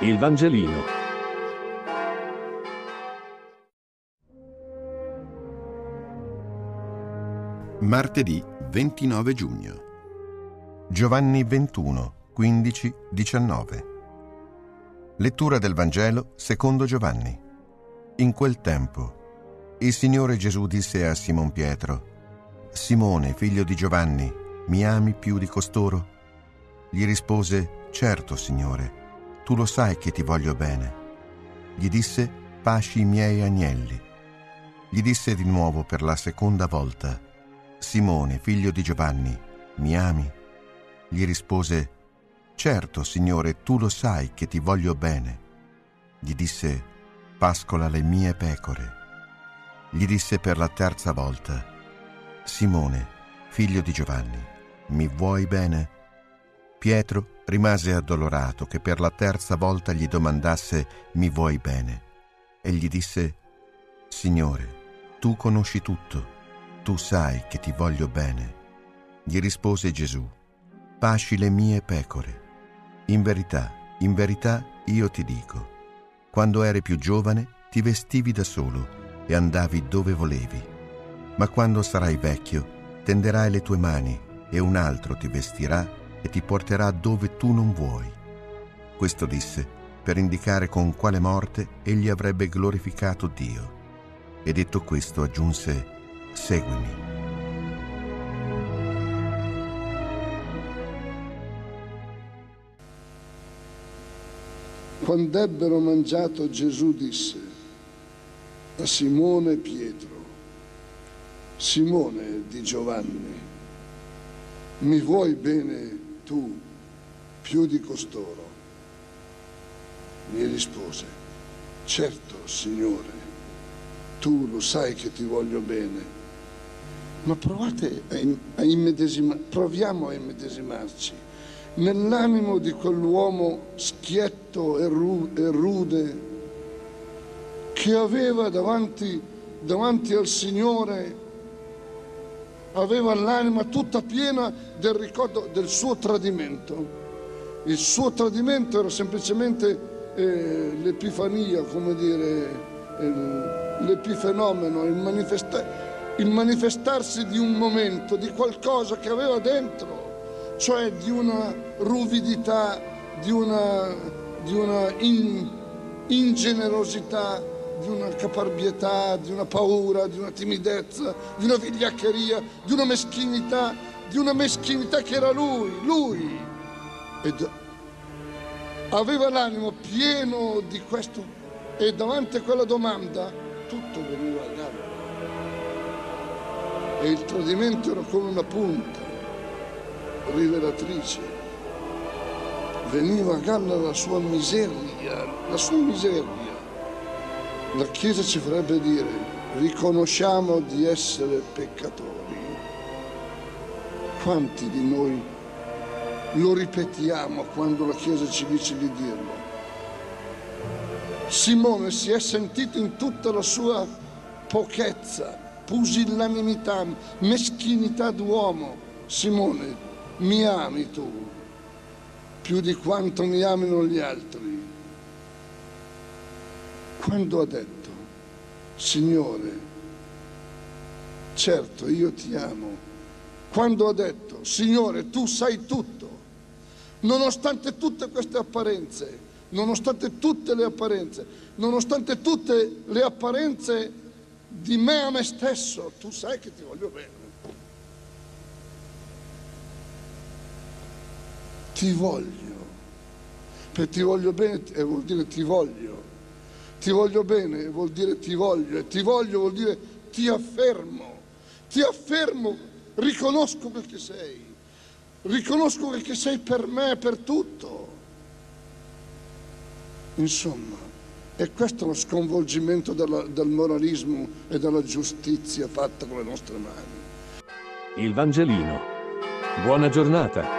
Il Vangelino. Martedì 29 giugno. Giovanni 21, 15, 19. Lettura del Vangelo secondo Giovanni. In quel tempo, il Signore Gesù disse a Simon Pietro, Simone, figlio di Giovanni, mi ami più di costoro? Gli rispose, Certo, Signore tu lo sai che ti voglio bene. Gli disse, pasci i miei agnelli. Gli disse di nuovo per la seconda volta, Simone, figlio di Giovanni, mi ami? Gli rispose, certo, Signore, tu lo sai che ti voglio bene. Gli disse, pascola le mie pecore. Gli disse per la terza volta, Simone, figlio di Giovanni, mi vuoi bene? Pietro rimase addolorato che per la terza volta gli domandasse mi vuoi bene e gli disse Signore, tu conosci tutto, tu sai che ti voglio bene. Gli rispose Gesù, pasci le mie pecore. In verità, in verità io ti dico, quando eri più giovane ti vestivi da solo e andavi dove volevi, ma quando sarai vecchio tenderai le tue mani e un altro ti vestirà e ti porterà dove tu non vuoi. Questo disse per indicare con quale morte egli avrebbe glorificato Dio. E detto questo aggiunse, seguimi. Quando ebbero mangiato Gesù disse a Simone Pietro, Simone di Giovanni, mi vuoi bene tu più di costoro? Gli rispose, certo Signore, tu lo sai che ti voglio bene, ma provate a, immedesima, proviamo a immedesimarci nell'animo di quell'uomo schietto e, ru, e rude che aveva davanti, davanti al Signore aveva l'anima tutta piena del ricordo del suo tradimento. Il suo tradimento era semplicemente eh, l'epifania, come dire, eh, l'epifenomeno, il, manifesta- il manifestarsi di un momento, di qualcosa che aveva dentro, cioè di una ruvidità, di una, di una in, ingenerosità di una caparbietà, di una paura, di una timidezza, di una vigliaccheria, di una meschinità, di una meschinità che era lui, lui. Ed aveva l'animo pieno di questo e davanti a quella domanda tutto veniva a galla. E il tradimento era come una punta rivelatrice. Veniva a galla la sua miseria, la sua miseria la Chiesa ci farebbe dire riconosciamo di essere peccatori. Quanti di noi lo ripetiamo quando la Chiesa ci dice di dirlo? Simone si è sentito in tutta la sua pochezza, pusillanimità, meschinità d'uomo. Simone, mi ami tu più di quanto mi amino gli altri quando ha detto, Signore, certo io ti amo, quando ha detto, Signore, tu sai tutto, nonostante tutte queste apparenze, nonostante tutte le apparenze, nonostante tutte le apparenze di me a me stesso, tu sai che ti voglio bene. Ti voglio. Per ti voglio bene eh, vuol dire ti voglio. Ti voglio bene vuol dire ti voglio e ti voglio vuol dire ti affermo. Ti affermo, riconosco quel che sei. Riconosco quel che sei per me e per tutto. Insomma, è questo lo sconvolgimento della, del moralismo e della giustizia fatta con le nostre mani. Il Vangelino. Buona giornata.